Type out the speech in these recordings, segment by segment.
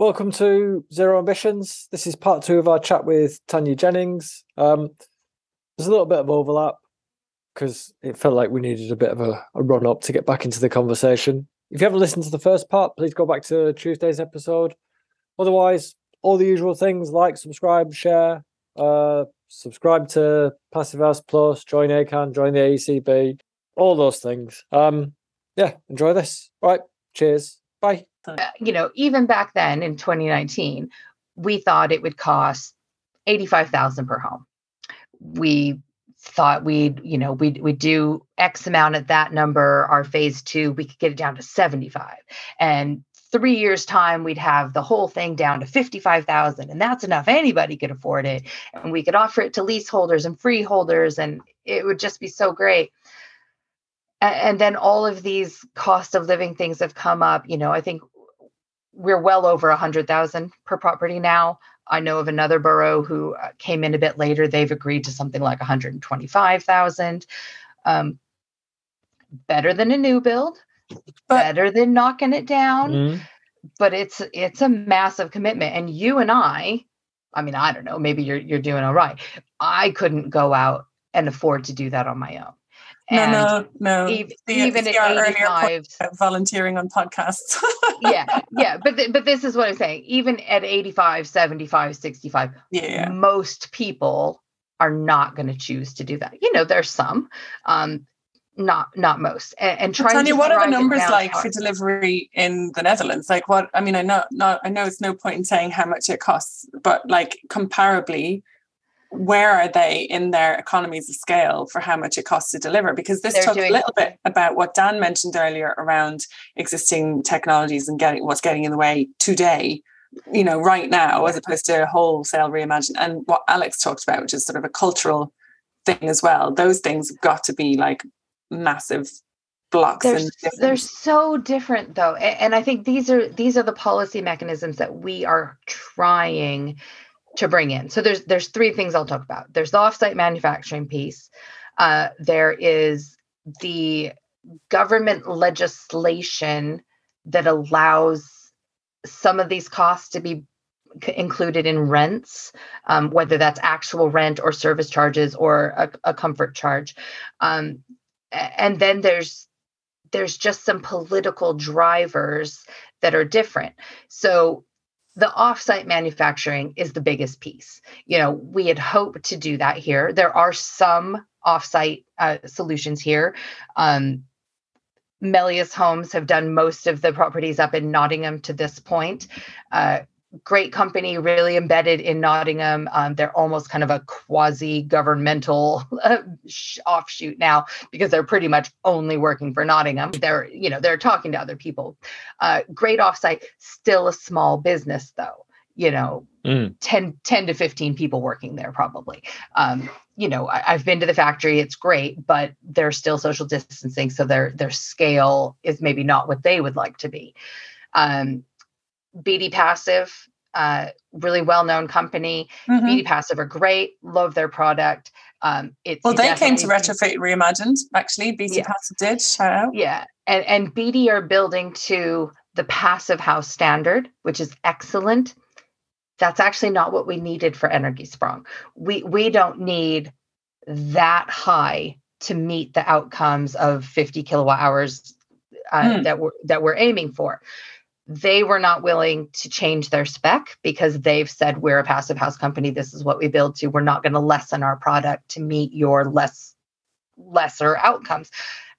welcome to Zero Ambitions. This is part two of our chat with Tania Jennings. Um, there's a little bit of overlap because it felt like we needed a bit of a, a run up to get back into the conversation. If you haven't listened to the first part, please go back to Tuesday's episode. Otherwise, all the usual things like subscribe, share, uh, subscribe to Passive House Plus, join ACAN, join the AECB, all those things. Um, yeah, enjoy this. All right, cheers. Bye. Uh, you know, even back then in 2019, we thought it would cost 85,000 per home. We thought we'd, you know, we'd, we'd do X amount at that number. Our phase two, we could get it down to 75. And three years time we'd have the whole thing down to 55,000 and that's enough anybody could afford it and we could offer it to leaseholders and freeholders and it would just be so great and then all of these cost of living things have come up you know i think we're well over a hundred thousand per property now. I know of another borough who uh, came in a bit later. They've agreed to something like 125,000. Um, better than a new build, better than knocking it down. Mm-hmm. But it's it's a massive commitment. And you and I, I mean, I don't know, maybe you're you're doing all right. I couldn't go out and afford to do that on my own. And no, no, no. Even, the, even the at 85, volunteering on podcasts. yeah, yeah. But, th- but this is what I'm saying. Even at 85, 75, 65, yeah. most people are not going to choose to do that. You know, there's some, um, not not most. And, and Tania, what are the numbers like for delivery in the Netherlands? Like what? I mean, I know, not, I know it's no point in saying how much it costs, but like comparably, where are they in their economies of scale for how much it costs to deliver? Because this talks a little bit about what Dan mentioned earlier around existing technologies and getting what's getting in the way today, you know, right now, as opposed to wholesale reimagine. And what Alex talked about, which is sort of a cultural thing as well. Those things have got to be like massive blocks they're, they're so different though and i think these are these are the policy mechanisms that we are trying to bring in. So there's there's three things I'll talk about. There's the offsite manufacturing piece. Uh, there is the government legislation that allows some of these costs to be included in rents, um, whether that's actual rent or service charges or a, a comfort charge. Um, and then there's there's just some political drivers that are different. So the offsite manufacturing is the biggest piece. You know, we had hoped to do that here. There are some offsite uh, solutions here. Um, Melius Homes have done most of the properties up in Nottingham to this point. Uh, great company, really embedded in Nottingham. Um, they're almost kind of a quasi governmental uh, offshoot now because they're pretty much only working for Nottingham. They're, you know, they're talking to other people. Uh, great offsite, still a small business though. You know, mm. 10, 10 to 15 people working there probably. Um, you know, I, have been to the factory, it's great, but they're still social distancing. So their their scale is maybe not what they would like to be. Um, BD Passive, uh, really well known company. Mm-hmm. BD Passive are great, love their product. Um, it's well, they came to Retrofit Reimagined, actually. BD yeah. Passive did, shout out. Yeah. And, and BD are building to the passive house standard, which is excellent. That's actually not what we needed for Energiesprong. We we don't need that high to meet the outcomes of 50 kilowatt hours uh, mm. that we're that we're aiming for they were not willing to change their spec because they've said we're a passive house company. This is what we build to. We're not going to lessen our product to meet your less lesser outcomes.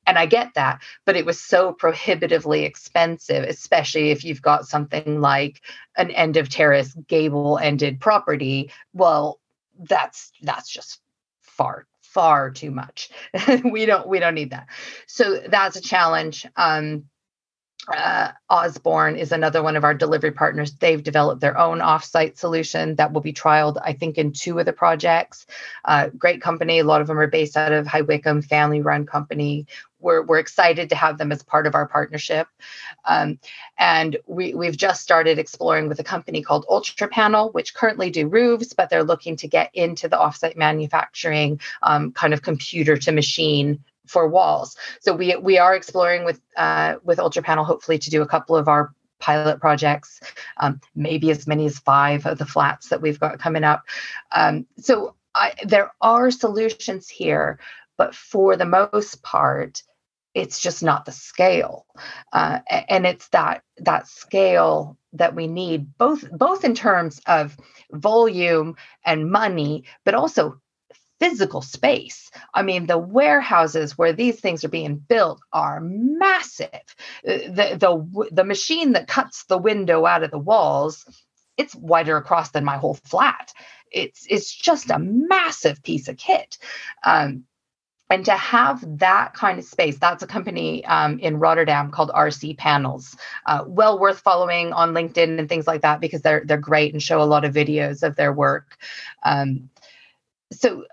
And i get that but it was so prohibitively expensive especially if you've got something like an end of terrace gable ended property. Well that's that's just far far too much. We don't we don't need that. So that's a challenge. Um uh, Osborne is another one of our delivery partners. They've developed their own offsite solution that will be trialed, I think, in two of the projects. Uh, great company. A lot of them are based out of High Wycombe, family run company. We're, we're excited to have them as part of our partnership. Um, and we, we've just started exploring with a company called Ultra Panel, which currently do roofs, but they're looking to get into the offsite manufacturing um, kind of computer to machine for walls. So we we are exploring with uh, with Ultra Panel, hopefully to do a couple of our pilot projects, um, maybe as many as five of the flats that we've got coming up. Um, so I, there are solutions here, but for the most part, it's just not the scale, uh, and it's that that scale that we need both both in terms of volume and money, but also physical space. I mean, the warehouses where these things are being built are massive. Uh, the, the, the machine that cuts the window out of the walls, it's wider across than my whole flat. It's, it's just a massive piece of kit. Um, and to have that kind of space that's a company um, in rotterdam called rc panels uh, well worth following on linkedin and things like that because they're they're great and show a lot of videos of their work um, so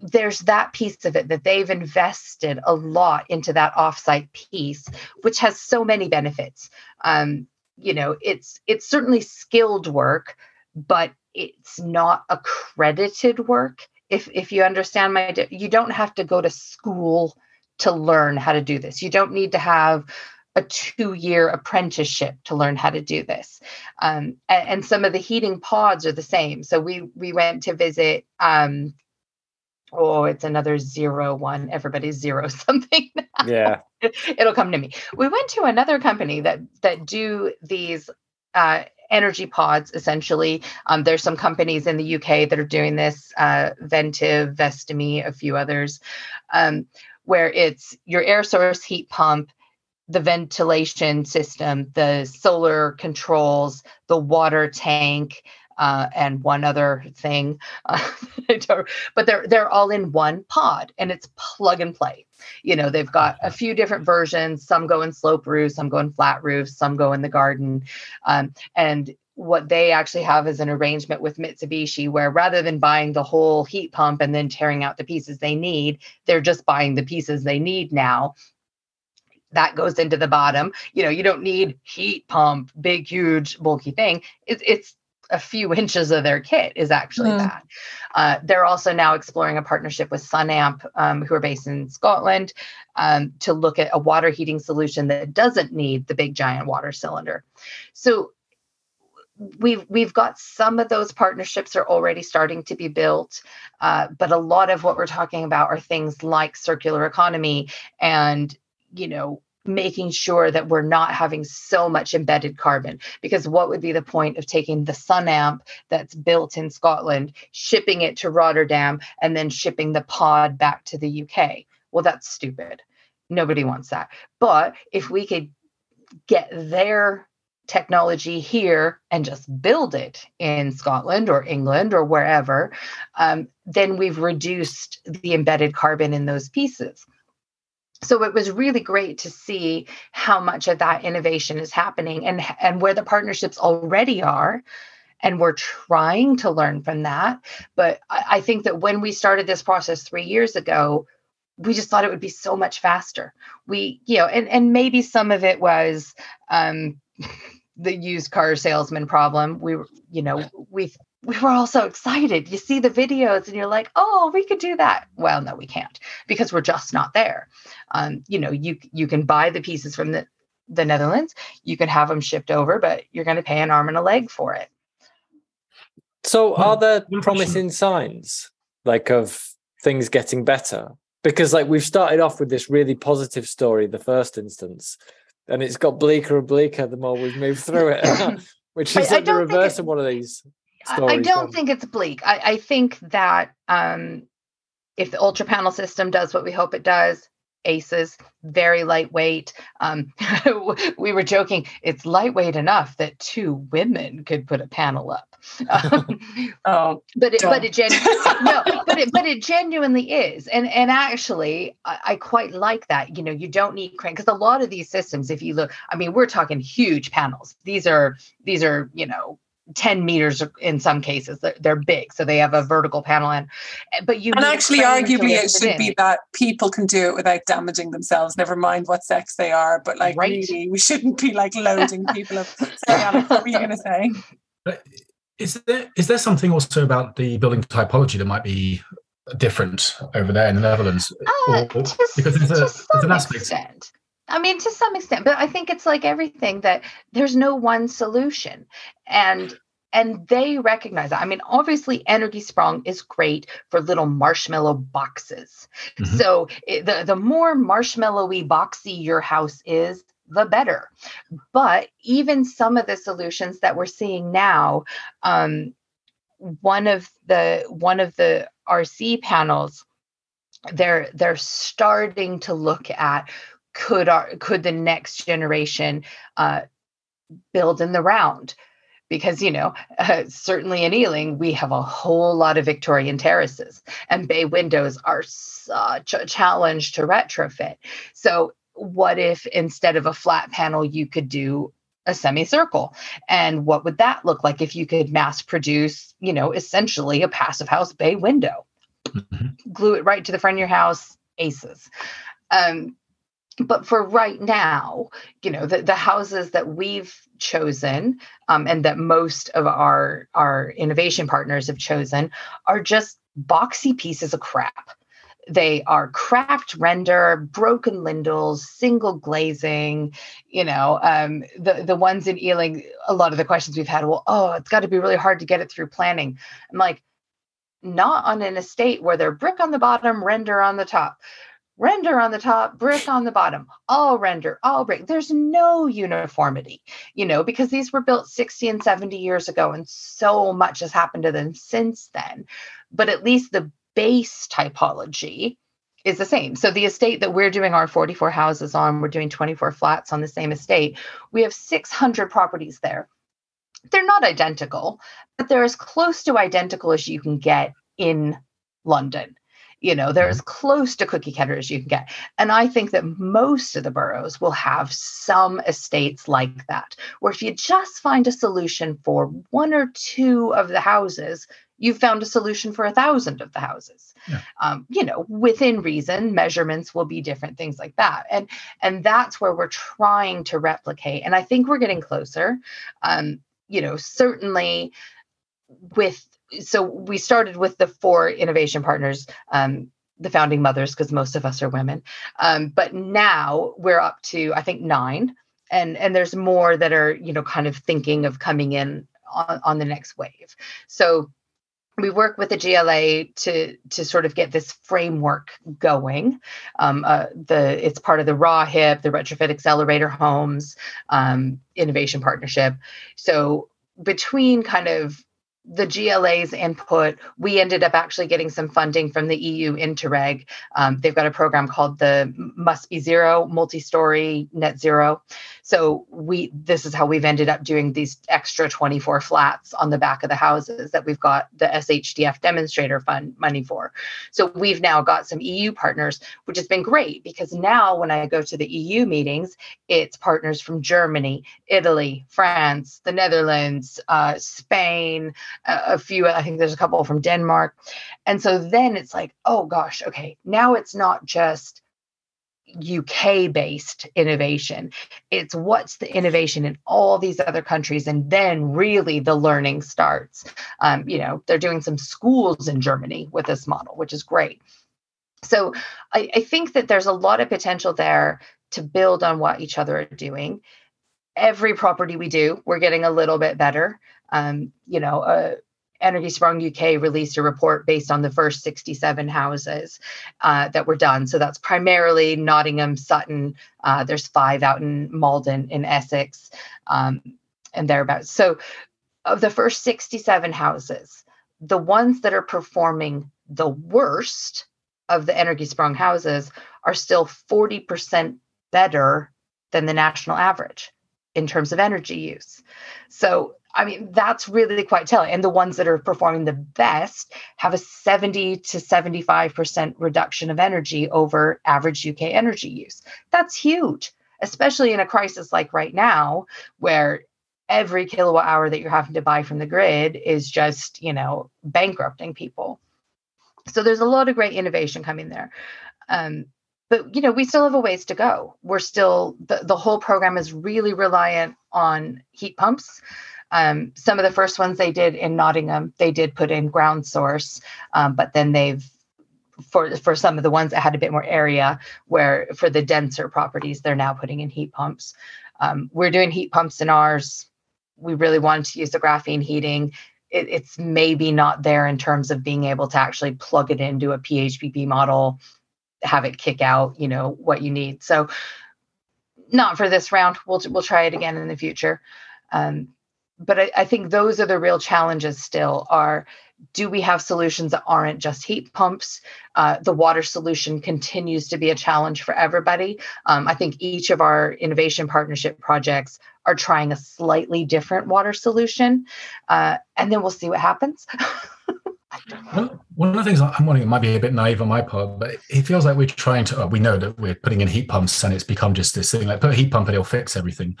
there's that piece of it that they've invested a lot into that offsite piece which has so many benefits. Um, you know it's it's certainly skilled work but it's not accredited work if if you understand my you don't have to go to school to learn how to do this. You don't need to have a two year apprenticeship to learn how to do this. Um, and, and, some of the heating pods are the same. So we we went to visit um, oh, it's another zero one. Everybody's zero something. Now. Yeah. It'll come to me. We went to another company that that do these uh, energy pods essentially. Um, there's some companies in the UK that are doing this, uh, Ventive, Vestimi, a few others, um, where it's your air source heat pump, the ventilation system, the solar controls, the water tank, uh, and one other thing, uh, but they're they're all in one pod, and it's plug and play. You know, they've got a few different versions. Some go in slope roofs, some go in flat roofs, some go in the garden, um, and what they actually have is an arrangement with Mitsubishi where rather than buying the whole heat pump and then tearing out the pieces they need, they're just buying the pieces they need now that goes into the bottom. You know, you don't need heat pump, big, huge, bulky thing. It's it's a few inches of their kit is actually mm. that. Uh, they're also now exploring a partnership with Sunamp, um, who are based in Scotland, um, to look at a water heating solution that doesn't need the big giant water cylinder. So we've we've got some of those partnerships are already starting to be built, uh, but a lot of what we're talking about are things like circular economy and you know making sure that we're not having so much embedded carbon because what would be the point of taking the Sunamp that's built in Scotland shipping it to Rotterdam and then shipping the pod back to the UK well that's stupid. Nobody wants that. But if we could get their technology here and just build it in Scotland or England or wherever, um, then we've reduced the embedded carbon in those pieces so it was really great to see how much of that innovation is happening and and where the partnerships already are. And we're trying to learn from that. But I, I, think that when we started this process three years ago we just thought it would be so much faster. We you know and and maybe some of it was um the used car salesman problem. We you know we we were all so excited. You see the videos and you're like, oh, we could do that. Well, no, we can't because we're just not there. Um, you know, you you can buy the pieces from the, the Netherlands, you can have them shipped over, but you're going to pay an arm and a leg for it. So, are there promising signs like of things getting better? Because like we've started off with this really positive story, the first instance, and it's got bleaker and bleaker the more we've moved through it, which is I, like I the reverse it, of one of these. I don't think it's bleak. I, I think that um, if the ultra panel system does what we hope it does, aces very lightweight um, we were joking it's lightweight enough that two women could put a panel up. Um, oh but it, but it genu- no but it but it genuinely is. And and actually I, I quite like that. You know you don't need crane because a lot of these systems if you look i mean we're talking huge panels. These are these are you know 10 meters in some cases. They're big so they have a vertical panel and but you and actually arguably it should be that people can do it without damaging themselves never mind what sex they are but like right. really we shouldn't be like loading people up. Sorry Alex, what were you going to say is there is there something also about the building typology that might be different over there in the Netherlands? Uh, or, to, because there's, a, there's an aspect extent. I mean, to some extent, but I think it's like everything that there's no one solution. And and they recognize that. I mean, obviously, Energiesprong is great for little marshmallow boxes. Mm-hmm. So it, the the more marshmallowy boxy your house is, the better. But even some of the solutions that we're seeing now, um, one of the one of the RC panels, they're they're starting to look at could our could the next generation uh, build in the round? Because you know uh, certainly in ealing we have a whole lot of victorian terraces and bay windows are such a challenge to retrofit. So what if instead of a flat panel you could do a semicircle? And what would that look like if you could mass produce you know essentially a passive house bay window? Mm-hmm. glue it right to the front of your house aces. Um, but for right now, you know, the, the houses that we've chosen um, and that most of our our innovation partners have chosen are just boxy pieces of crap. They are cracked render, broken lintels, single glazing. You know, um, the the ones in Ealing. A lot of the questions we've had, well, oh, it's got to be really hard to get it through planning. I'm like, not on an estate where they're brick on the bottom, render on the top render on the top, brick on the bottom, all render, all brick. There's no uniformity, you know, because these were built 60 and 70 years ago and so much has happened to them since then. But at least the base typology is the same. So the estate that we're doing our 44 houses on, we're doing 24 flats on the same estate. We have 600 properties there. They're not identical, but they're as close to identical as you can get in London you know they're mm-hmm. as close to cookie cutter as you can get. And i think that most of the boroughs will have some estates like that where if you just find a solution for one or two of the houses you've found a solution for a thousand of the houses. Yeah. um, you know within reason measurements will be different things like that. And and that's where we're trying to replicate. And i think we're getting closer. Um, you know certainly with so we started with the four innovation partners um, the founding mothers because most of us are women um, but now we're up to i think nine and and there's more that are you know kind of thinking of coming in on, on the next wave so we work with the GLA to to sort of get this framework going. Um, uh, the it's part of the Raw HIP, the Retrofit Accelerator Homes um, Innovation Partnership. So between kind of the GLA's input, we ended up actually getting some funding from the EU Interreg. Um, they've got a program called the Must Be Zero Multi-Story Net Zero. So we this is how we've ended up doing these extra 24 flats on the back of the houses that we've got the SHDF demonstrator fund money for. So we've now got some EU partners, which has been great because now when I go to the EU meetings, it's partners from Germany, Italy, France, the Netherlands, uh, Spain, a, few. I think there's a couple from Denmark, and so then it's like, oh gosh, okay, now it's not just UK based innovation. It's what's the innovation in all these other countries. And then really the learning starts. Um, you know, they're doing some schools in Germany with this model, which is great. So I, I think that there's a lot of potential there to build on what each other are doing. Every property we do, we're getting a little bit better. Um, you know, uh, Energiesprong UK released a report based on the first 67 houses uh, that were done. So that's primarily Nottingham, Sutton. Uh, there's five out in Maldon in Essex um, and thereabouts. So of the first 67 houses, the ones that are performing the worst of the Energiesprong houses are still 40% better than the national average in terms of energy use. So I mean, that's really quite telling. And the ones that are performing the best have a 70 to 75% reduction of energy over average UK energy use. That's huge, especially in a crisis like right now, where every kilowatt hour that you're having to buy from the grid is just, you know, bankrupting people. So there's a lot of great innovation coming there. Um, but you know we still have a ways to go we're still the, the whole program is really reliant on heat pumps um, some of the first ones they did in Nottingham, they did put in ground source, um, but then they've for for some of the ones that had a bit more area where for the denser properties they're now putting in heat pumps. Um, we're doing heat pumps in ours. We really wanted to use the graphene heating. It, it's maybe not there in terms of being able to actually plug it into a phpp model have it kick out you know what you need. So not for this round. We'll we'll try it again in the future. Um, but I, I think those are the real challenges still are do we have solutions that aren't just heat pumps? Uh, the water solution continues to be a challenge for everybody. Um, I think each of our innovation partnership projects are trying a slightly different water solution, uh, and then we'll see what happens. one, one of the things I'm wondering, it might be a bit naive on my part, but it feels like we're trying to, we know that we're putting in heat pumps and it's become just this thing like put a heat pump and it'll fix everything.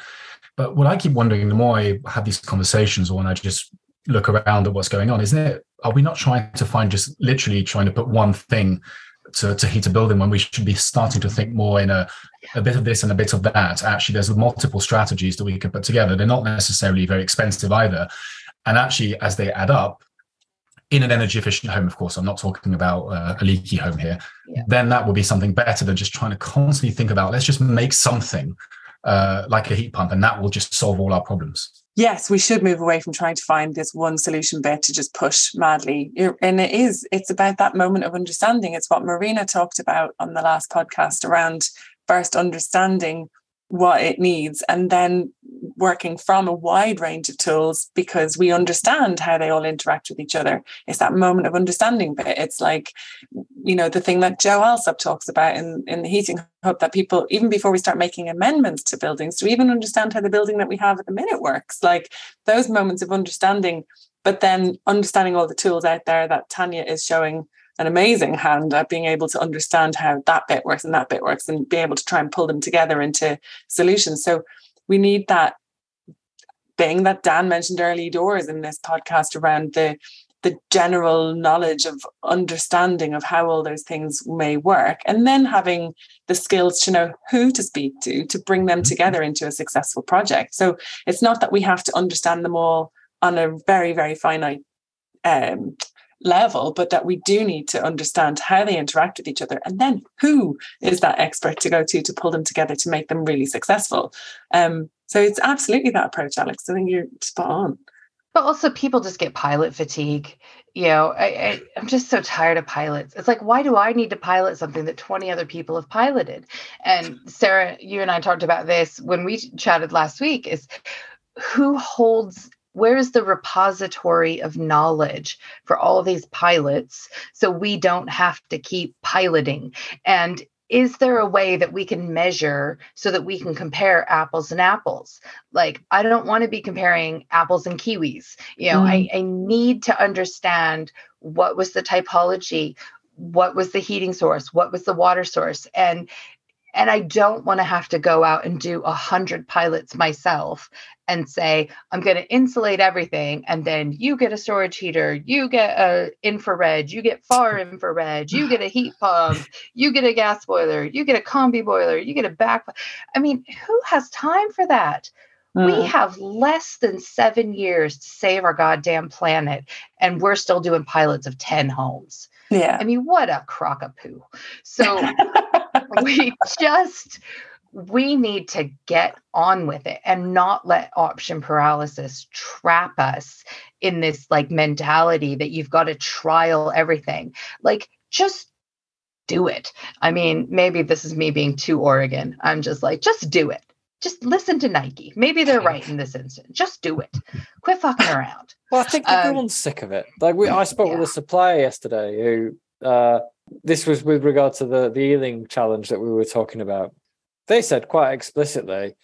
But what I keep wondering, the more I have these conversations or when I just look around at what's going on, isn't it? Are we not trying to find just literally trying to put one thing to, to heat a building when we should be starting to think more in a, a bit of this and a bit of that? Actually, there's multiple strategies that we can put together. They're not necessarily very expensive either. And actually, as they add up, in an energy efficient home, of course, I'm not talking about uh, a leaky home here, yeah. then that would be something better than just trying to constantly think about let's just make something uh, like a heat pump, and that will just solve all our problems. Yes, we should move away from trying to find this one solution bit to just push madly. And it is, it's about that moment of understanding. It's what Marina talked about on the last podcast around first understanding what it needs and then working from a wide range of tools because we understand how they all interact with each other. It's that moment of understanding bit. It's like you know the thing that joe alsop talks about in, in the heating hub that people even before we start making amendments to buildings to even understand how the building that we have at the minute works. Like those moments of understanding but then understanding all the tools out there that tania is showing an amazing hand at being able to understand how that bit works and that bit works and be able to try and pull them together into solutions. So we need that thing that Dan mentioned early doors in this podcast around the the general knowledge of understanding of how all those things may work and then having the skills to know who to speak to to bring them mm-hmm. together into a successful project so it's not that we have to understand them all on a very very finite um, level, but that we do need to understand how they interact with each other and then who is that expert to go to to pull them together to make them really successful. Um, so it's absolutely that approach, Alex. I think you're spot on. But also, people just get pilot fatigue. You know, I, I, I'm just so tired of pilots. It's like, why do I need to pilot something that 20 other people have piloted? And Sarah, you and I talked about this when we chatted last week. Is who holds where's the repository of knowledge for all these pilots so we don't have to keep piloting? And is there a way that we can measure so that we can compare apples and apples? Like i don't want to be comparing apples and kiwis you know mm. I, I need to understand what was the typology what was the heating source what was the water source? And and i don't want to have to go out and do a hundred pilots myself and say i'm going to insulate everything and then you get a storage heater you get a infrared you get far infrared you get a heat pump you get a gas boiler you get a combi boiler you get a back i mean who has time for that? Mm. we have less than seven years to save our goddamn planet and we're still doing pilots of 10 homes. Yeah. I mean what a crock of poo so we just we need to get on with it and not let option paralysis trap us in this like mentality that you've got to trial everything. Like just do it. I mean maybe this is me being too oregon. I'm just like just do it. Just listen to nike. Maybe they're right in this instance. Just do it. Quit fucking around. Well i think everyone's um, sick of it. Like we i spoke yeah. with a supplier yesterday who uh this was with regard to the the Ealing challenge that we were talking about. They said quite explicitly,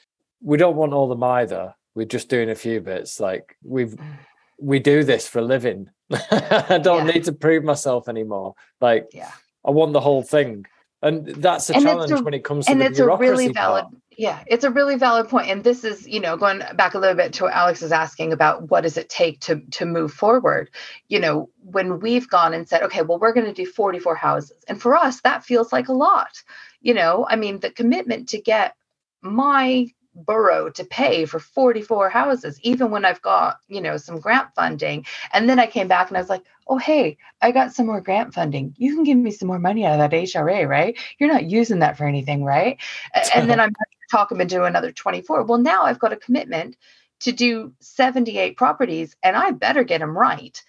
we don't want all them either. We're just doing a few bits. Like we've we do this for a living. I don't yeah. need to prove myself anymore. Like yeah. I want the whole thing. And that's a and challenge a, when it comes to and the it's bureaucracy a really valid part. Yeah it's a really valid point and this is you know going back a little bit to what alex is asking about what does it take to to move forward you know when we've gone and said okay well we're going to do 44 houses and for us that feels like a lot you know i mean the commitment to get my borough to pay for 44 houses, even when I've got, you know, some grant funding. And then I came back and I was like, oh, hey, I got some more grant funding. You can give me some more money out of that HRA, right? You're not using that for anything, right? and then I'm talking into another 24. Well, now I've got a commitment to do 78 properties and I better get them right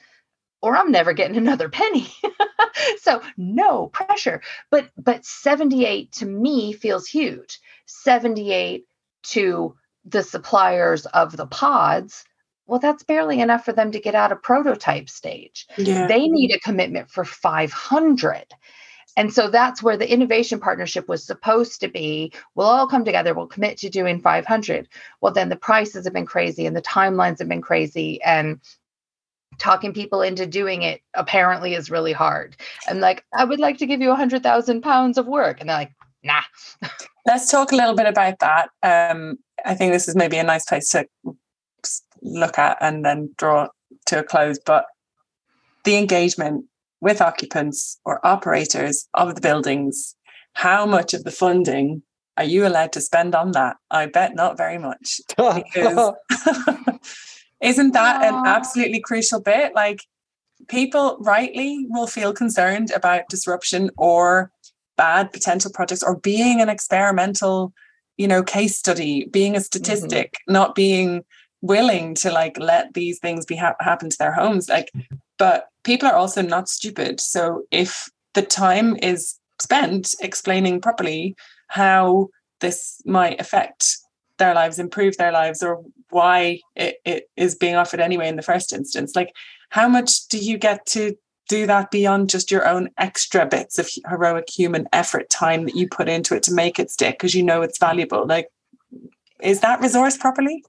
or I'm never getting another penny. so no pressure. But but 78 to me feels huge. 78 to the suppliers of the pods, well, that's barely enough for them to get out of prototype stage. Yeah. They need a commitment for 500. And so that's where the innovation partnership was supposed to be. We'll all come together, we'll commit to doing 500. Well, then the prices have been crazy and the timelines have been crazy. And talking people into doing it apparently is really hard. And like, I would like to give you a hundred thousand pounds of work. And they're like, nah. Let's talk a little bit about that. Um, I think this is maybe a nice place to look at and then draw to a close. But the engagement with occupants or operators of the buildings, how much of the funding are you allowed to spend on that? I bet not very much. Because Isn't that an absolutely crucial bit? Like people rightly will feel concerned about disruption or bad potential projects or being an experimental, you know, case study, being a mm-hmm. statistic, mm-hmm. not being willing to like let these things be ha- happen to their homes. Like, but people are also not stupid. So if the time is spent explaining properly how this might affect their lives, improve their lives, or why it, it is being offered anyway in the first instance. Like, how much do you get to do that beyond just your own extra bits of heroic human effort time that you put into it to make it stick because you know it's valuable? Like, is that resource properly?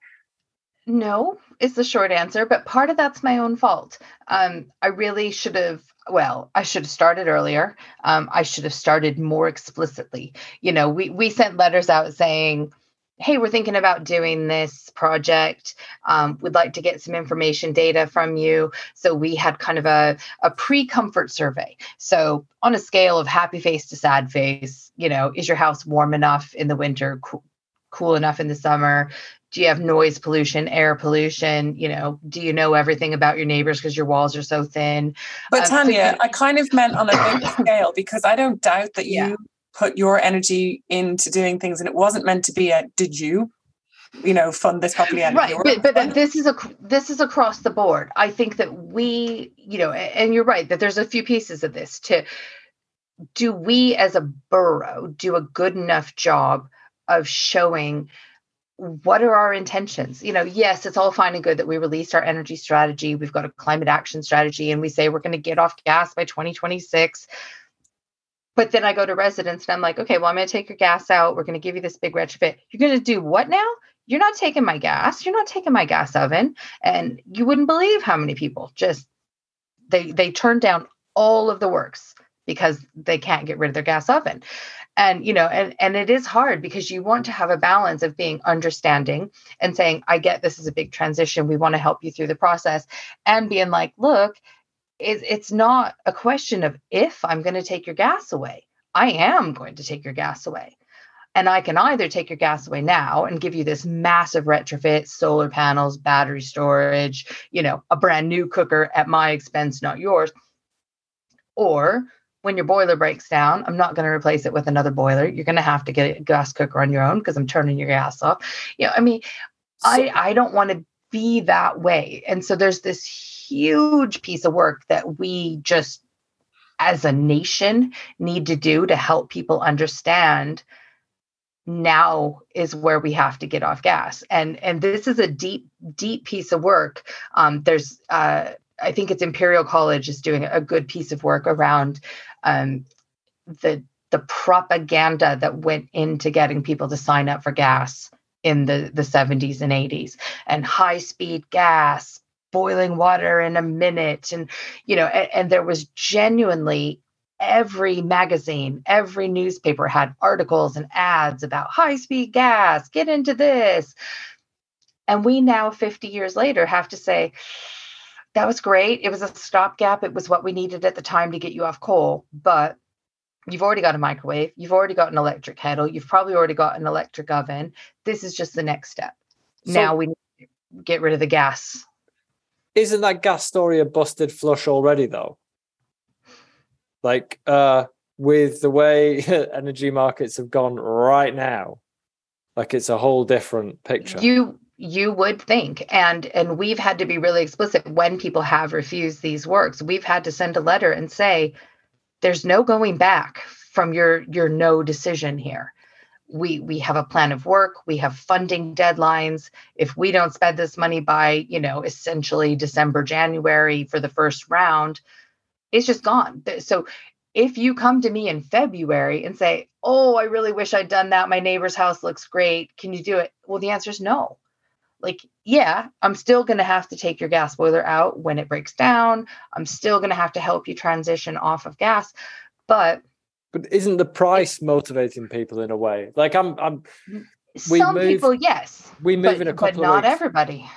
No, is the short answer, but part of that's my own fault. Um, I really should have well i should have started earlier um, i should have started more explicitly you know we we sent letters out saying hey, we're thinking about doing this project. Um, we'd like to get some information data from you. So we had kind of a, a pre comfort survey. So, on a scale of happy face to sad face, you know, is your house warm enough in the winter, cool, cool enough in the summer? Do you have noise pollution, air pollution? You know, do you know everything about your neighbors because your walls are so thin? But um, Tania, so- I kind of meant on a big scale because I don't doubt that you yeah put your energy into doing things and it wasn't meant to be a did you you know fund this properly right but, but this is a this is across the board i think that we you know and you're right that there's a few pieces of this to do we as a borough do a good enough job of showing what are our intentions you know yes it's all fine and good that we released our energy strategy we've got a climate action strategy and we say we're going to get off gas by 2026 but then I go to residents and I'm like, okay, well, I'm going to take your gas out. We're going to give you this big retrofit. You're going to do what now? You're not taking my gas. You're not taking my gas oven. And you wouldn't believe how many people just they they turn down all of the works because they can't get rid of their gas oven. And you know, and and it is hard because you want to have a balance of being understanding and saying, I get this is a big transition. We want to help you through the process and being like, look, it, it's not a question of if I'm going to take your gas away. I am going to take your gas away. And I can either take your gas away now and give you this massive retrofit, solar panels, battery storage, you know, a brand new cooker at my expense, not yours. Or when your boiler breaks down, I'm not going to replace it with another boiler. You're going to have to get a gas cooker on your own because I'm turning your gas off. You know, I mean, so- I I don't want to be that way. And so there's this huge piece of work that we just as a nation need to do to help people understand now is where we have to get off gas and and this is a deep deep piece of work um, there's uh, i think it's imperial college is doing a good piece of work around um, the the propaganda that went into getting people to sign up for gas in the the 70s and 80s and high speed gas boiling water in a minute and you know and, and there was genuinely every magazine every newspaper had articles and ads about high speed gas get into this. And we now 50 years later have to say that was great it was a stopgap it was what we needed at the time to get you off coal but You've already got a microwave. You've already got an electric kettle. You've probably already got an electric oven. This is just the next step. So- now we need to get rid of the gas. Isn't that gas story a busted flush already though? Like uh with the way energy markets have gone right now, like it's a whole different picture. You you would think. And and we've had to be really explicit when people have refused these works. We've had to send a letter and say there's no going back from your your no decision here. We we have a plan of work. We have funding deadlines. If we don't spend this money by you know essentially december january for the first round it's just gone. So if you come to me in february and say oh i really wish i'd done that. My neighbor's house looks great. Can you do it? Well the answer is no like yeah i'm still going to have to take your gas boiler out when it breaks down i'm still going to have to help you transition off of gas but but isn't the price motivating people in a way? Like I'm I'm mm, We some move- people yes we move but, in a but couple not of weeks. everybody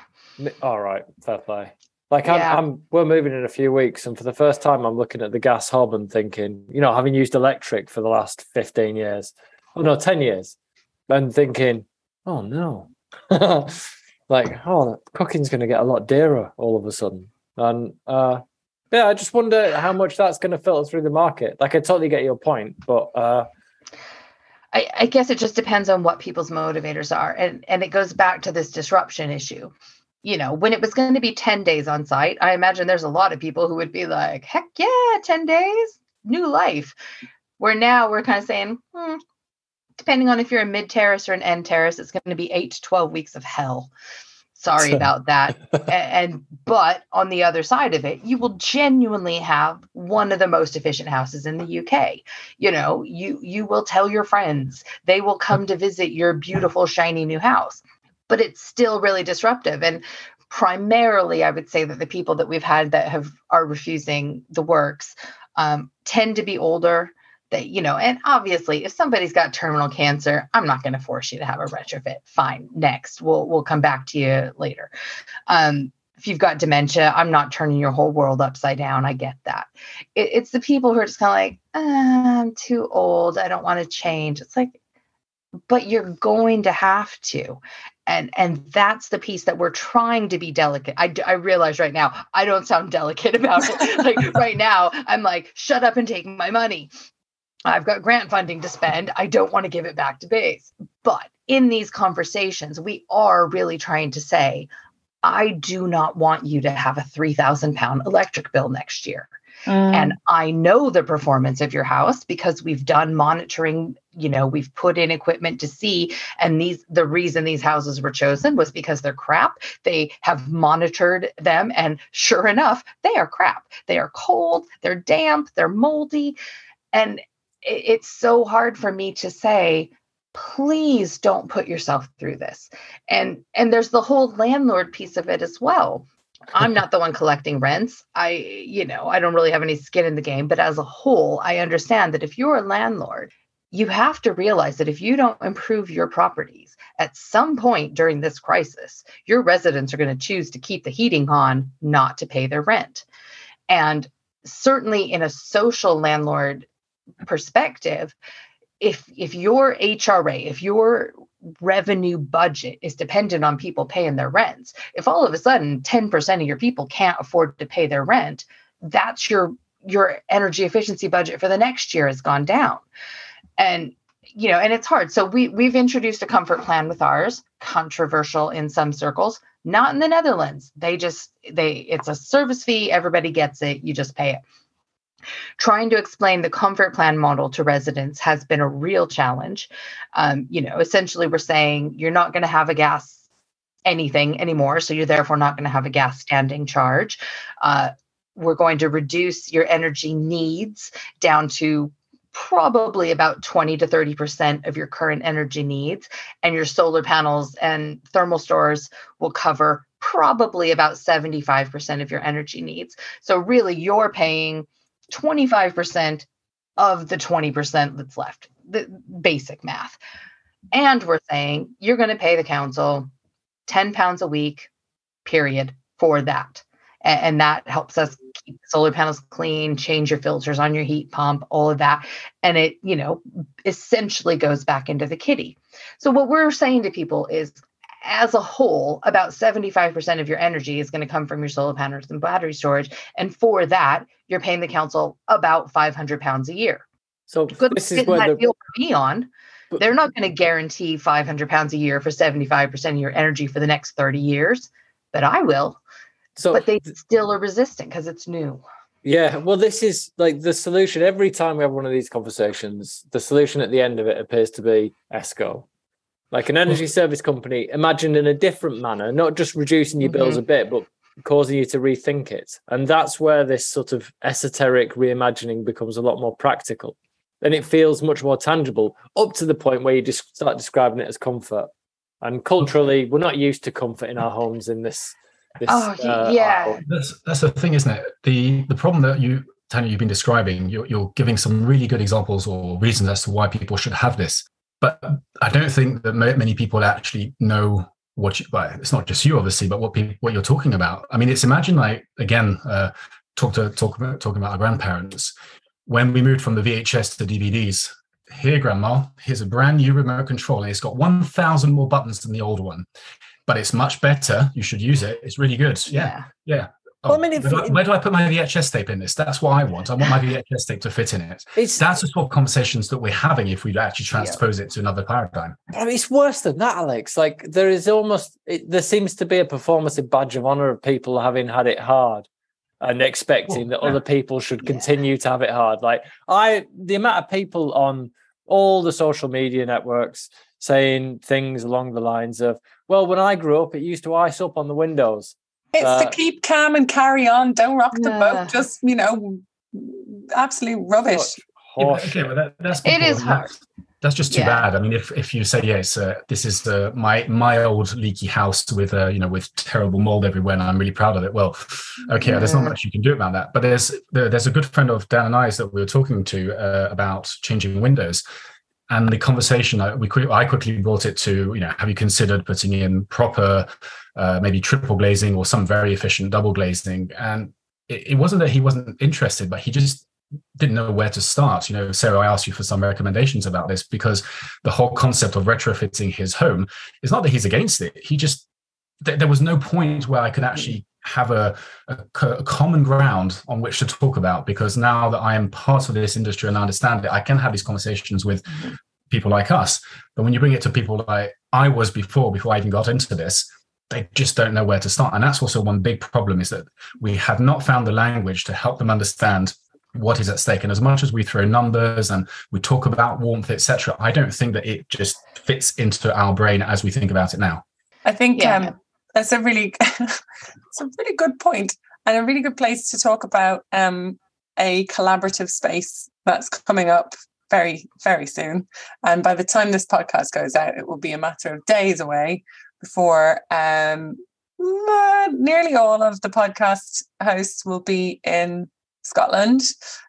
All right, fair play. Like I'm, Yeah. I'm, we're moving in a few weeks, and for the first time, I'm looking at the gas hob and thinking, you know, having used electric for the last 15 years, oh no, 10 years, and thinking, oh no, like, oh, cooking's going to get a lot dearer all of a sudden, and uh, yeah, I just wonder how much that's going to filter through the market. Like, I totally get your point, but uh, I, I guess it just depends on what people's motivators are. And and it goes back to this disruption issue. You know, when it was going to be 10 days on site, I imagine there's a lot of people who would be like, heck yeah, 10 days, new life. Where now we're kind of saying, hmm, depending on if you're a mid terrace or an end terrace, it's going to be eight to 12 weeks of hell. Sorry about that. And but on the other side of it, you will genuinely have one of the most efficient houses in the UK you know you you will tell your friends. They will come to visit your beautiful shiny new house. But it's still really disruptive. And primarily i would say that the people that we've had that have are refusing the works um, tend to be older that you know and obviously if somebody's got terminal cancer i'm not going to force you to have a retrofit. Fine next we'll we'll come back to you later. Um, if you've got dementia i'm not turning your whole world upside down. I get that. It, it's the people who are just kind of like "Ah, i'm too old. I don't want to change. It's like but you're going to have to. And and that's the piece that we're trying to be delicate. I, I realize right now i don't sound delicate about it. Like right now i'm like shut up and take my money i've got grant funding to spend. I don't want to give it back to base but in these conversations we are really trying to say i do not want you to have a 3000 pound electric bill next year. Mm. And I know the performance of your house because we've done monitoring, you know, we've put in equipment to see. And these the reason these houses were chosen was because they're crap. They have monitored them and sure enough, they are crap. They are cold, they're damp, they're moldy. And it's so hard for me to say please don't put yourself through this. And and there's the whole landlord piece of it as well. I'm not the one collecting rents. I, you know, I don't really have any skin in the game, but as a whole, I understand that if you're a landlord, you have to realize that if you don't improve your properties at some point during this crisis, your residents are going to choose to keep the heating on, not to pay their rent. And certainly in a social landlord perspective, if if your HRA, if your revenue budget is dependent on people paying their rents, if all of a sudden 10% of your people can't afford to pay their rent, that's your your energy efficiency budget for the next year has gone down. And you know, and it's hard. So we we've introduced a comfort plan with ours, controversial in some circles, not in the Netherlands. They just they it's a service fee, everybody gets it, you just pay it trying to explain the comfort plan model to residents has been a real challenge. Um, you know, essentially, we're saying you're not going to have a gas anything anymore, so you're therefore not going to have a gas standing charge. Uh, we're going to reduce your energy needs down to probably about 20 to 30% of your current energy needs and your solar panels and thermal stores will cover probably about 75% of your energy needs so really you're paying 25% of the 20% that's left, the basic math. And we're saying you're going to pay the council 10 pounds a week, period, for that. And that helps us keep solar panels clean, change your filters on your heat pump, all of that. And it, you know, essentially goes back into the kitty. So what we're saying to people is as a whole, about 75% of your energy is going to come from your solar panels and battery storage. And for that, you're paying the council about 500 pounds a year. So Good this is where that the, deal for Neon. But- They're not going to guarantee 500 pounds a year for 75% of your energy for the next 30 years, but I will. so but they still are resistant because it's new. Yeah, well, this is like the solution. Every time we have one of these conversations, the solution at the end of it appears to be ESCO, like an energy service company imagined in a different manner, not just reducing your bills a bit, but causing you to rethink it. And that's where this sort of esoteric reimagining becomes a lot more practical. And it feels much more tangible up to the point where you just start describing it as comfort. And culturally, we're not used to comfort in our homes in this. this Oh, uh, yeah. aisle. That's that's the thing, isn't it? The the problem that you Tania you've been describing, you're, you're giving some really good examples or reasons as to why people should have this. But I don't think that many people actually know what you. Well, it's not just you, obviously, but what people what you're talking about. I mean, it's imagine like again, uh, talk to talk about talking about our grandparents when we moved from the VHS to DVDs. Here, grandma, here's a brand new remote control, and it's got 1,000 more buttons than the old one, but it's much better. You should use it. It's really good. Yeah, yeah. Oh, well, I Oh, mean, if- where, do I, where do I put my VHS tape in this? That's what I want. I want my VHS tape to fit in it. It's That's the sort of conversations that we're having if we actually transpose it to another paradigm. I mean, it's worse than that, Alex. Like there is almost it, there seems to be a performative badge of honor of people having had it hard and expecting Well, that oh, yeah. other people should Yeah. continue to have it hard. Like I, the amount of people on all the social media networks saying things along the lines of, "Well, when I grew up, it used to ice up on the windows." It's Uh, to keep calm and carry on. Don't rock the Yeah. boat. Just you know, absolute rubbish. Such Yeah, okay, well, that, that's It is before, and hard. That's, that's just too Yeah. bad. I mean, if, if you say yes, uh, this is uh, my my old leaky house with uh, you know with terrible mold everywhere, and I'm really proud of it. Well, okay, there's not much you can do about that. But there's there's a good friend of Dan and I's that we were talking to uh, about changing windows, and the conversation I, we I quickly brought it to you know have you considered putting in proper uh, maybe triple glazing or some very efficient double glazing. And it, it wasn't that he wasn't interested but he just didn't know where to start. You know sarah i asked you for some recommendations about this because the whole concept of retrofitting his home is not that he's against it. He just th- there was no point where i could actually have a, a, a common ground on which to talk about because now that i am part of this industry and I understand it i can have these conversations with Mhm. people like us. But when you bring it to people like i was before before i even got into this they just don't know where to start and that's also one big problem is that we have not found the language to help them understand what is at stake and as much as we throw numbers and we talk about warmth etc i don't think that it just fits into our brain as we think about it now I think Yeah. um, that's a really, it's a really good point and a really good place to talk about um, a collaborative space that's coming up very, very soon. And by the time this podcast goes out, it will be a matter of days away before um, uh, nearly all of the podcast hosts will be in Scotland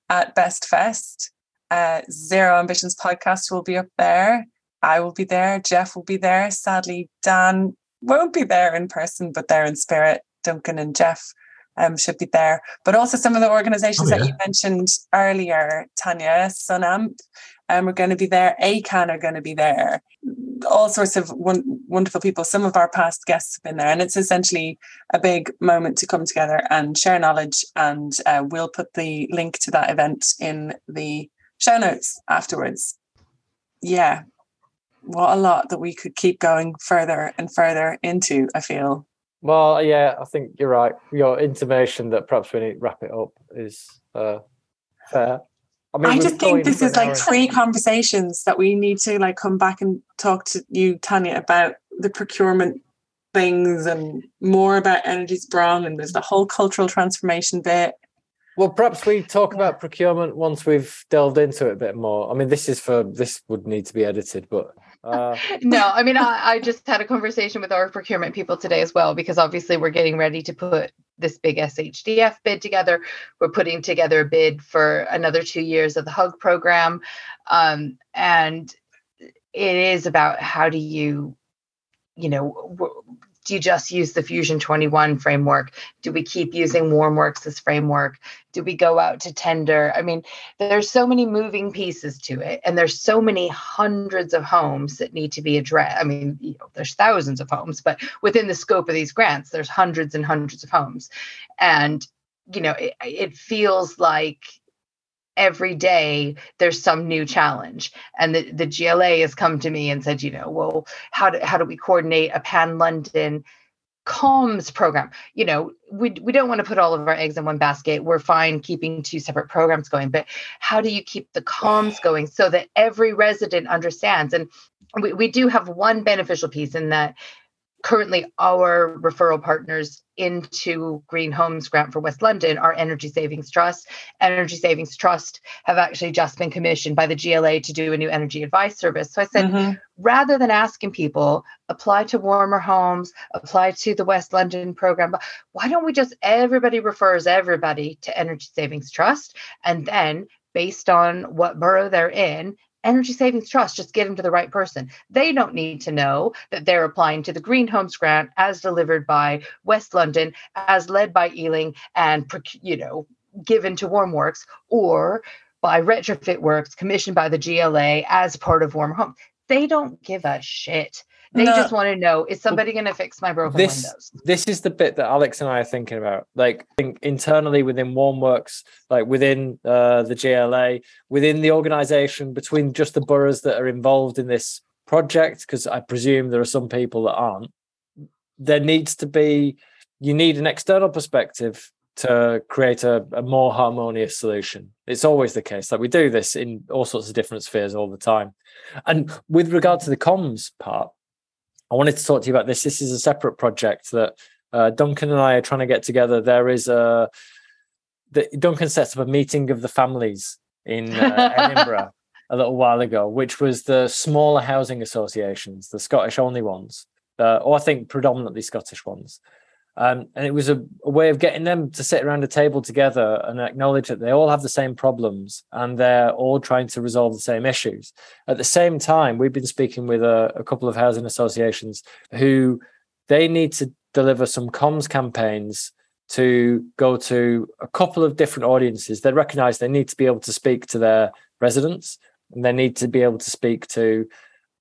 at BE-ST Fest. Uh, Zero Ambitions podcast will be up there. I will be there. Jeff will be there. Sadly, Dan won't be there in person, but there in spirit. Duncan and Jeff um, should be there. But also some of the organizations Oh, that you mentioned earlier, Tania, Sunamp, um, are going to be there. ACAN are going to be there. All sorts of won- wonderful people. Some of our past guests have been there. And it's essentially a big moment to come together and share knowledge. And uh, we'll put the link to that event in the show notes afterwards. Yeah, what a lot that we could keep going further and further into, I feel. Well, yeah, I think you're right. Your intimation that perhaps we need to wrap it up is uh, fair. I mean, I just think this is like three conversations that we need to like come back and talk to you, Tania, about the procurement things and more about Energiesprong and there's the whole cultural transformation bit. Well, perhaps we talk about procurement once we've delved into it a bit more. I mean, this is for this would need to be edited, but uh, no, I mean, I, I just had a conversation with our procurement people today as well, because obviously we're getting ready to put this big SHDF bid together. We're putting together a bid for another two years of the HUG program. Um, and it is about how do you, you know, do you just use the Fusion 21 framework? Do we keep using Warmworks as framework? Do we go out to tender? I mean, there's so many moving pieces to it, and there's so many hundreds of homes that need to be addressed. I mean, you know, there's thousands of homes, but within the scope of these grants, there's hundreds and hundreds of homes. And, you know, it, it feels like every day there's some new challenge. And the, the gla has come to me and said you know well how do, how do we coordinate a pan london comms program? You know we, we don't want to put all of our eggs in one basket. We're fine keeping two separate programs going but how do you keep the comms going so that every resident understands? And we, we do have one beneficial piece in that currently our referral partners into Green Homes Grant for West London are Energy Savings Trust. Energy Savings Trust have actually just been commissioned by the GLA to do a new energy advice service. So I said, mm-hmm. rather than asking people apply to warmer homes, apply to the West London program, why don't we just everybody refers everybody to Energy Savings Trust and then based on what borough they're in Energy Savings Trust, just get them to the right person. They don't need to know that they're applying to the Green Homes Grant as delivered by West London, as led by Ealing, and you know given to Warmworks, or by Retrofit Works, commissioned by the GLA as part of Warm Home. They don't give a shit. They no. just want to know is somebody going to fix my broken this, windows? This is the bit that Alex and I are thinking about. Like internally within Warmworks, like within uh, the GLA, within the organization, between just the boroughs that are involved in this project, because I presume there are some people that aren't. There needs to be, you need an external perspective to create a, a, more harmonious solution. It's always the case. Like we do this in all sorts of different spheres all the time. And with regard to the comms part, I wanted to talk to you about this. This is a separate project that uh, Duncan and I are trying to get together. There is a the, Duncan sets up a meeting of the families in uh, Edinburgh a little while ago, which was the smaller housing associations, the Scottish only ones, uh, or I think predominantly Scottish ones. Um, and it was a, a, way of getting them to sit around a table together and acknowledge that they all have the same problems and they're all trying to resolve the same issues. At the same time, we've been speaking with a, a couple of housing associations who they need to deliver some comms campaigns to go to a couple of different audiences. They recognize they need to be able to speak to their residents and they need to be able to speak to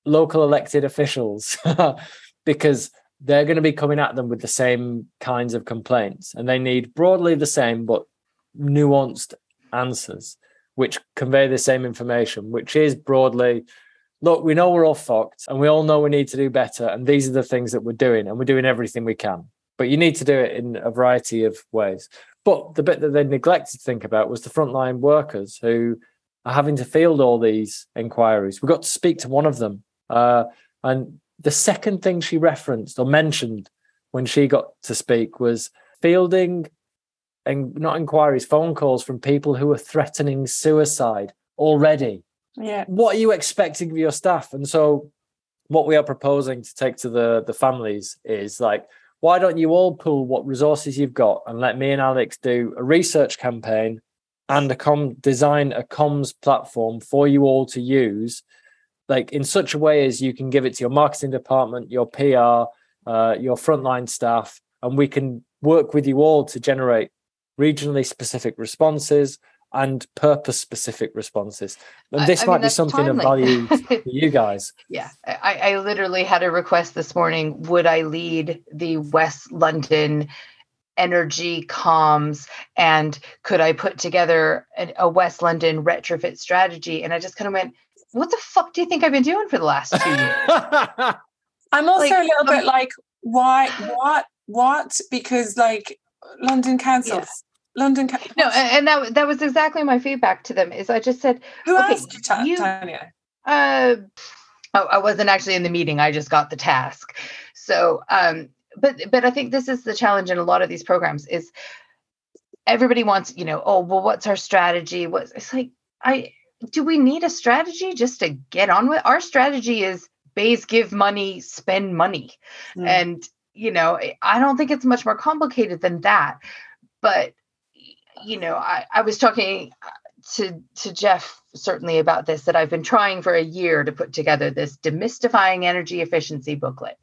local elected officials because they're going to be coming at them with the same kinds of complaints and they need broadly the same but nuanced answers which convey the same information which is broadly look we know we're all fucked and we all know we need to do better and these are the things that we're doing and we're doing everything we can. But you need to do it in a variety of ways. But the bit that they neglected to think about was the frontline workers who are having to field all these inquiries. We got to speak to one of them uh, and the second thing she referenced or mentioned when she got to speak was fielding and not inquiries, phone calls from people who are threatening suicide already. Yeah. What are you expecting of your staff? And so what we are proposing to take to the the families is like why don't you all pool what resources you've got and let me and Alex do a research campaign and a com design a comms platform for you all to use like in such a way as you can give it to your marketing department, your PR, uh, your frontline staff, and we can work with you all to generate regionally specific responses and purpose specific responses. And this I, I might mean, be something timely. of value to you guys. Yeah. I, I literally had a request this morning. Would I lead the West London energy comms and could I put together a, a West London retrofit strategy? And I just kind of went, what the fuck do you think I've been doing for the last two years? I'm also like, a little um, bit like, why, what, what? Because like London councils. Yeah. London. no, and that that was exactly my feedback to them. Is I just said, "Who okay, asked you, Tania?" Uh, oh, I wasn't actually in the meeting. I just got the task. So, um, but but I think this is the challenge in a lot of these programs is everybody wants, you know, oh well, what's our strategy? What it's like I do we need a strategy just to get on with our strategy is base give money spend money mm. and you know i don't think it's much more complicated than that but you know i, I was talking uh, to to jeff certainly about this that i've been trying for a year to put together this demystifying energy efficiency booklet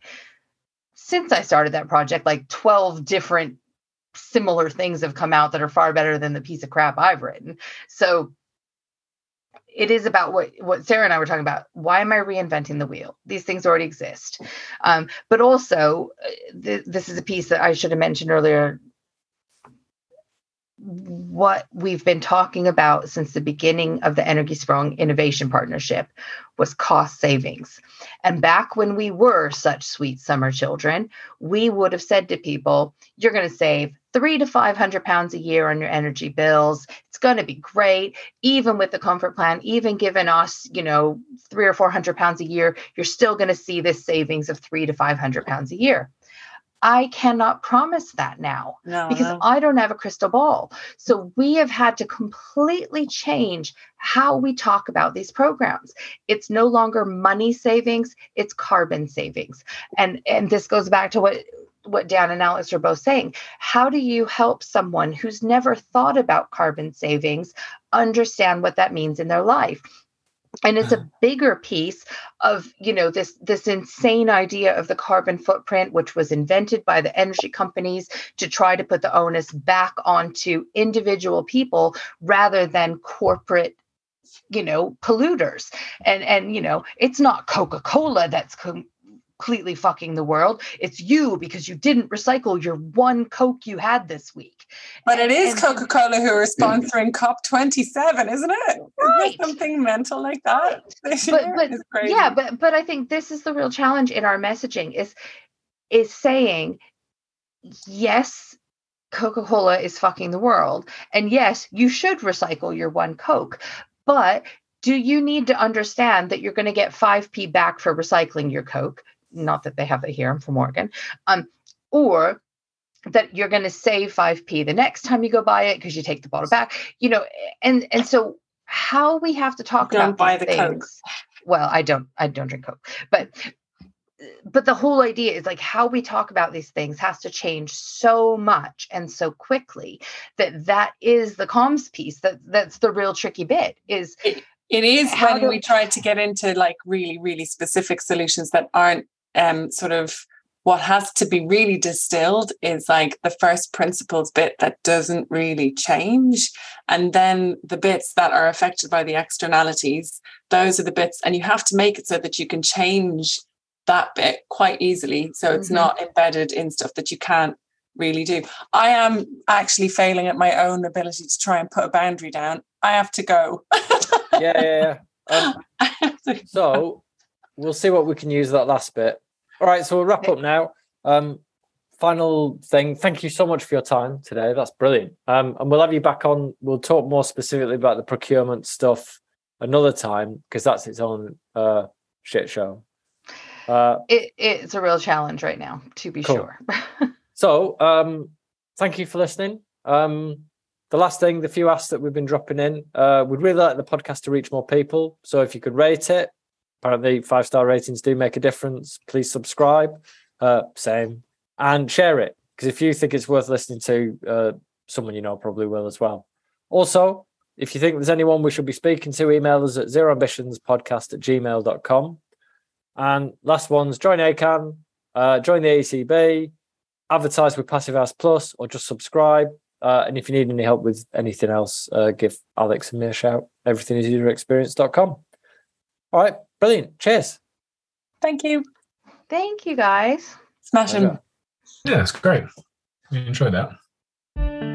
since I started that project, like 12 different similar things have come out that are far better than the piece of crap I've written. So it is about what what Sarah and I were talking about. Why am I reinventing the wheel? These things already exist. Um, but also, uh, th- this is a piece that I should have mentioned earlier what we've been talking about since the beginning of the Energy Energiesprong Innovation Partnership was cost savings. And back when we were such sweet summer children, we would have said to people, you're going to save three to 500 pounds a year on your energy bills. It's going to be great. Even with the comfort plan, even given us, you know, three or 400 pounds a year, you're still going to see this savings of three to 500 pounds a year. I cannot promise that now no, because no. I don't have a crystal ball. So we have had to completely change how we talk about these programs. It's no longer money savings, it's carbon savings. And and this goes back to what what Dan and Alex are both saying. How do you help someone who's never thought about carbon savings understand what that means in their life? And it's a mm. bigger piece of you know this this insane idea of the carbon footprint which was invented by the energy companies to try to put the onus back onto individual people rather than corporate you know polluters and and you know it's not coca-cola that's completely fucking the world. It's you because you didn't recycle your one Coke you had this week. But it is Coca Cola who are sponsoring COP27, isn't it? Right. Is something mental like that? But, but yeah, but but I think this is the real challenge in our messaging is is saying yes Coca-Cola is fucking the world and yes you should recycle your one Coke but do you need to understand that you're going to get 5p back for recycling your coke not that they have it here, I'm from Oregon, um, or that you're going to save 5p the next time you go buy it because you take the bottle back, you know, and and so how we have to talk don't about buy the things, Coke. Well, I don't I don't drink Coke, but but the whole idea is like how we talk about these things has to change so much and so quickly that that is the comms piece that that's the real tricky bit is it, it is when do, we try to get into like really really specific solutions that aren't um, sort of what has to be really distilled is like the first principles bit that doesn't really change. And then the bits that are affected by the externalities, those are the bits, and you have to make it so that you can change that bit quite easily. So it's mm-hmm. not embedded in stuff that you can't really do. I am actually failing at my own ability to try and put a boundary down. I have to go. yeah, yeah, yeah. Um, so we'll see what we can use that last bit. All right, so we'll wrap up now. Um, final thing, thank you so much for your time today. That's brilliant. Um, and we'll have you back on. We'll talk more specifically about the procurement stuff another time because that's its own uh, shit show. Uh, it, it's a real challenge right now, to be cool. sure. so, um, thank you for listening. Um, the last thing, the few asks that we've been dropping in, uh, we'd really like the podcast to reach more people. So, if you could rate it, apparently five star ratings do make a difference. Please subscribe, uh, same, and share it because if you think it's worth listening to, uh, someone you know probably will as well. Also, if you think there's anyone we should be speaking to, email us at zeroambitionspodcast at gmail.com. And last one's join ACAN, uh, join the AECB, advertise with Passive House Plus, or just subscribe. Uh, and if you need any help with anything else, uh, give Alex and me a shout. Everything is. All right. Brilliant. Cheers. Thank you. Thank you, guys. Smash them. Yeah, it's great. We enjoyed that.